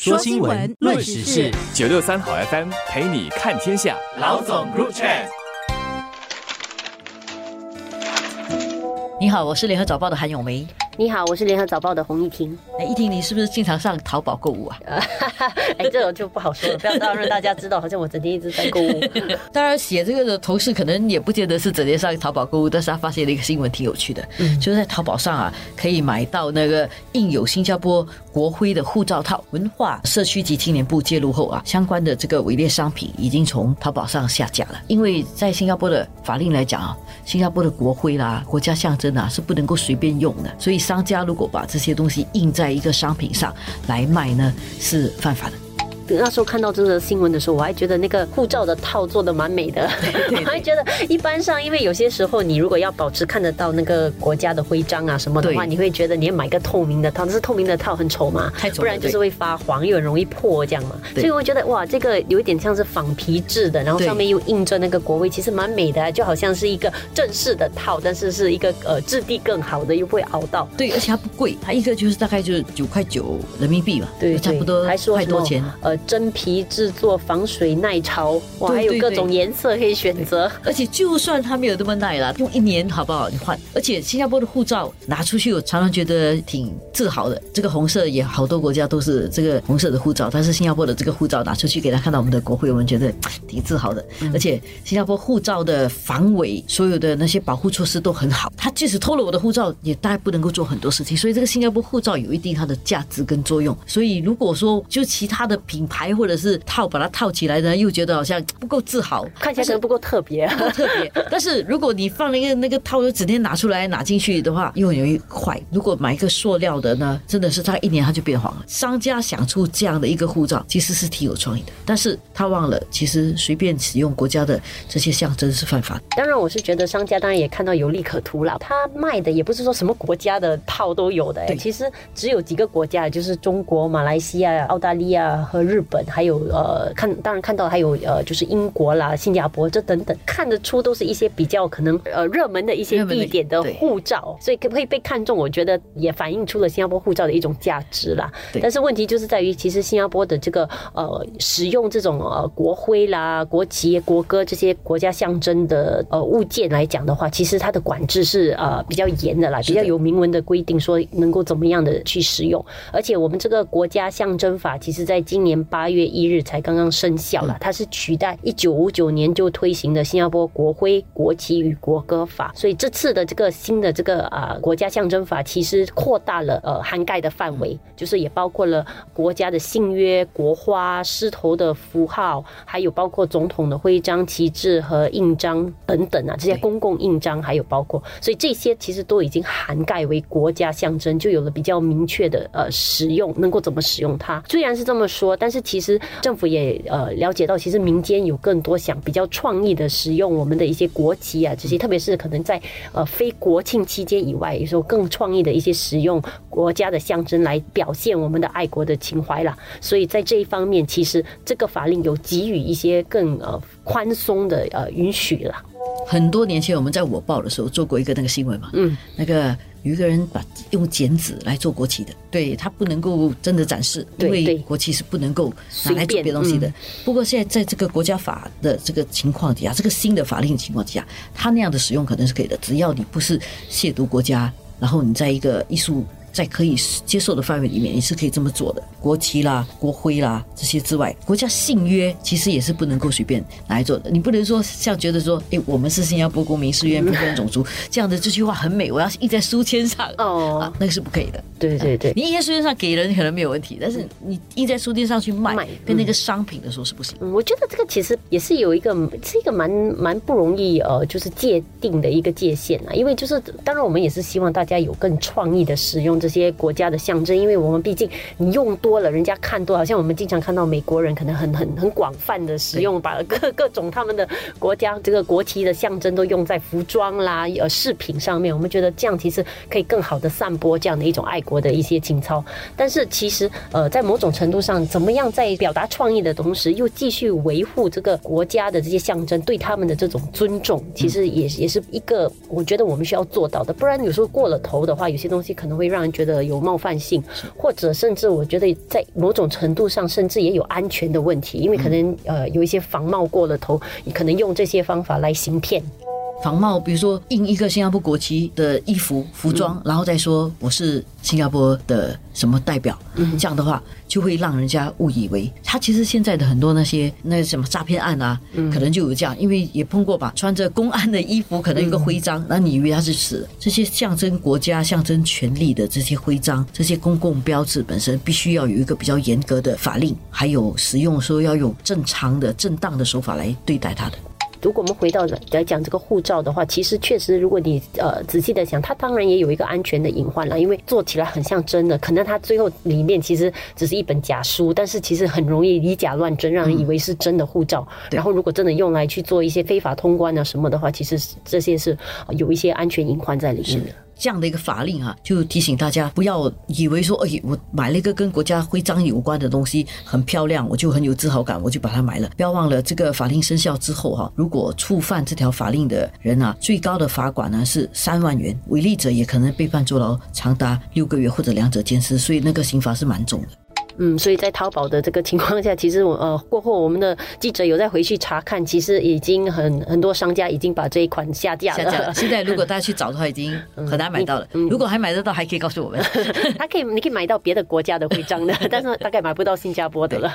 说新闻，论时事，九六三好 FM 陪你看天下。老总入场。你好，我是联合早报的韩永梅。你好，我是联合早报的洪一婷。哎，一婷，你是不是经常上淘宝购物啊？哎，这种就不好说了，不要让大家知道，好像我整天一直在购物。当然，写这个的同事可能也不见得是整天上淘宝购物，但是他发现了一个新闻挺有趣的，嗯，就是在淘宝上啊，可以买到那个印有新加坡国徽的护照套。文化社区及青年部介入后啊，相关的这个伪劣商品已经从淘宝上下架了。因为在新加坡的法令来讲啊，新加坡的国徽啦、国家象征啊是不能够随便用的，所以。商家如果把这些东西印在一个商品上来卖呢，是犯法的。那时候看到这个新闻的时候，我还觉得那个护照的套做的蛮美的。我还觉得一般上，因为有些时候你如果要保持看得到那个国家的徽章啊什么的话，你会觉得你要买个透明的套，但是透明的套很丑嘛，不然就是会发黄又很容易破这样嘛。所以我觉得哇，这个有一点像是仿皮质的，然后上面又印着那个国徽，其实蛮美的，就好像是一个正式的套，但是是一个呃质地更好的，又不会熬到。对，而且它不贵，它一个就是大概就是九块九人民币吧，对，差不多还说块多钱呃。真皮制作，防水耐潮，哇，还有各种颜色可以选择。而且就算它没有那么耐了，用一年好不好？你换。而且新加坡的护照拿出去，我常常觉得挺自豪的。这个红色也好多国家都是这个红色的护照，但是新加坡的这个护照拿出去给他看到我们的国徽，我们觉得挺自豪的。而且新加坡护照的防伪，所有的那些保护措施都很好。他即使偷了我的护照，也大概不能够做很多事情。所以这个新加坡护照有一定它的价值跟作用。所以如果说就其他的品。牌或者是套把它套起来呢，又觉得好像不够自豪，看起来可能不够特别，不够特别。但是如果你放了一个那个套，就整天拿出来拿进去的话，又很容易坏。如果买一个塑料的呢，真的是它一年它就变黄了。商家想出这样的一个护照，其实是挺有创意的，但是他忘了，其实随便使用国家的这些象征是犯法的。当然，我是觉得商家当然也看到有利可图了，他卖的也不是说什么国家的套都有的，其实只有几个国家，就是中国、马来西亚、澳大利亚和日。日本还有呃看，当然看到还有呃就是英国啦、新加坡这等等，看得出都是一些比较可能呃热门的一些地点的护照，所以可不可以被看中？我觉得也反映出了新加坡护照的一种价值啦。但是问题就是在于，其实新加坡的这个呃使用这种呃国徽啦、国旗、国歌这些国家象征的呃物件来讲的话，其实它的管制是呃比较严的啦，比较有明文的规定说能够怎么样的去使用。而且我们这个国家象征法，其实在今年。八月一日才刚刚生效了，它是取代一九五九年就推行的新加坡国徽、国旗与国歌法，所以这次的这个新的这个啊国家象征法，其实扩大了呃涵盖的范围，就是也包括了国家的信约、国花、狮头的符号，还有包括总统的徽章、旗帜和印章等等啊，这些公共印章还有包括，所以这些其实都已经涵盖为国家象征，就有了比较明确的呃使用，能够怎么使用它。虽然是这么说，但是。其实政府也呃了解到，其实民间有更多想比较创意的使用我们的一些国旗啊，这些特别是可能在呃非国庆期间以外，有时候更创意的一些使用国家的象征来表现我们的爱国的情怀啦。所以在这一方面，其实这个法令有给予一些更呃宽松的呃允许了。很多年前我们在我报的时候做过一个那个新闻嘛，嗯，那个。有一个人把用剪纸来做国旗的，对他不能够真的展示，因为国旗是不能够拿来做别东西的。不过现在在这个国家法的这个情况底下，这个新的法令情况底下，他那样的使用可能是可以的，只要你不是亵渎国家，然后你在一个艺术。在可以接受的范围里面，你是可以这么做的。国旗啦、国徽啦这些之外，国家信约其实也是不能够随便拿来做的。你不能说像觉得说，哎，我们是新加坡公民，是愿不分种族这样的这句话很美，我要印在书签上哦，那个是不可以的。对对对，你印在书签上给人可能没有问题，但是你印在书签上去卖，跟那个商品的时候是不行。我觉得这个其实也是有一个是一个蛮蛮不容易呃，就是界定的一个界限啊。因为就是当然我们也是希望大家有更创意的使用这。这些国家的象征，因为我们毕竟你用多了，人家看多，好像我们经常看到美国人可能很很很广泛的使用，把各各种他们的国家这个国旗的象征都用在服装啦、呃饰品上面。我们觉得这样其实可以更好的散播这样的一种爱国的一些情操。但是其实呃，在某种程度上，怎么样在表达创意的同时，又继续维护这个国家的这些象征对他们的这种尊重，其实也也是一个我觉得我们需要做到的。不然有时候过了头的话，有些东西可能会让。官觉得有冒犯性，或者甚至我觉得在某种程度上，甚至也有安全的问题，因为可能呃有一些防冒过了头，你可能用这些方法来行骗。仿冒，比如说印一个新加坡国旗的衣服、服装，然后再说我是新加坡的什么代表，这样的话就会让人家误以为他其实现在的很多那些那什么诈骗案啊，可能就有这样，因为也碰过吧，穿着公安的衣服，可能有个徽章，那你以为他是死？这些象征国家、象征权力的这些徽章、这些公共标志本身，必须要有一个比较严格的法令，还有使用时候要用正常的、正当的手法来对待他的。如果我们回到来讲这个护照的话，其实确实，如果你呃仔细的想，它当然也有一个安全的隐患了，因为做起来很像真的，可能它最后里面其实只是一本假书，但是其实很容易以假乱真，让人以为是真的护照。然后如果真的用来去做一些非法通关啊什么的话，其实这些是有一些安全隐患在里面的。这样的一个法令啊，就提醒大家不要以为说，哎，我买了一个跟国家徽章有关的东西，很漂亮，我就很有自豪感，我就把它买了。不要忘了，这个法令生效之后哈，如果触犯这条法令的人啊，最高的罚款呢是三万元，违例者也可能被判坐牢长达六个月或者两者兼施，所以那个刑罚是蛮重的。嗯，所以在淘宝的这个情况下，其实我呃过后我们的记者有再回去查看，其实已经很很多商家已经把这一款下架了。现在如果大家去找的话，已经很难买到了。如果还买得到，还可以告诉我们。他可以，你可以买到别的国家的徽章的，但是大概买不到新加坡的了。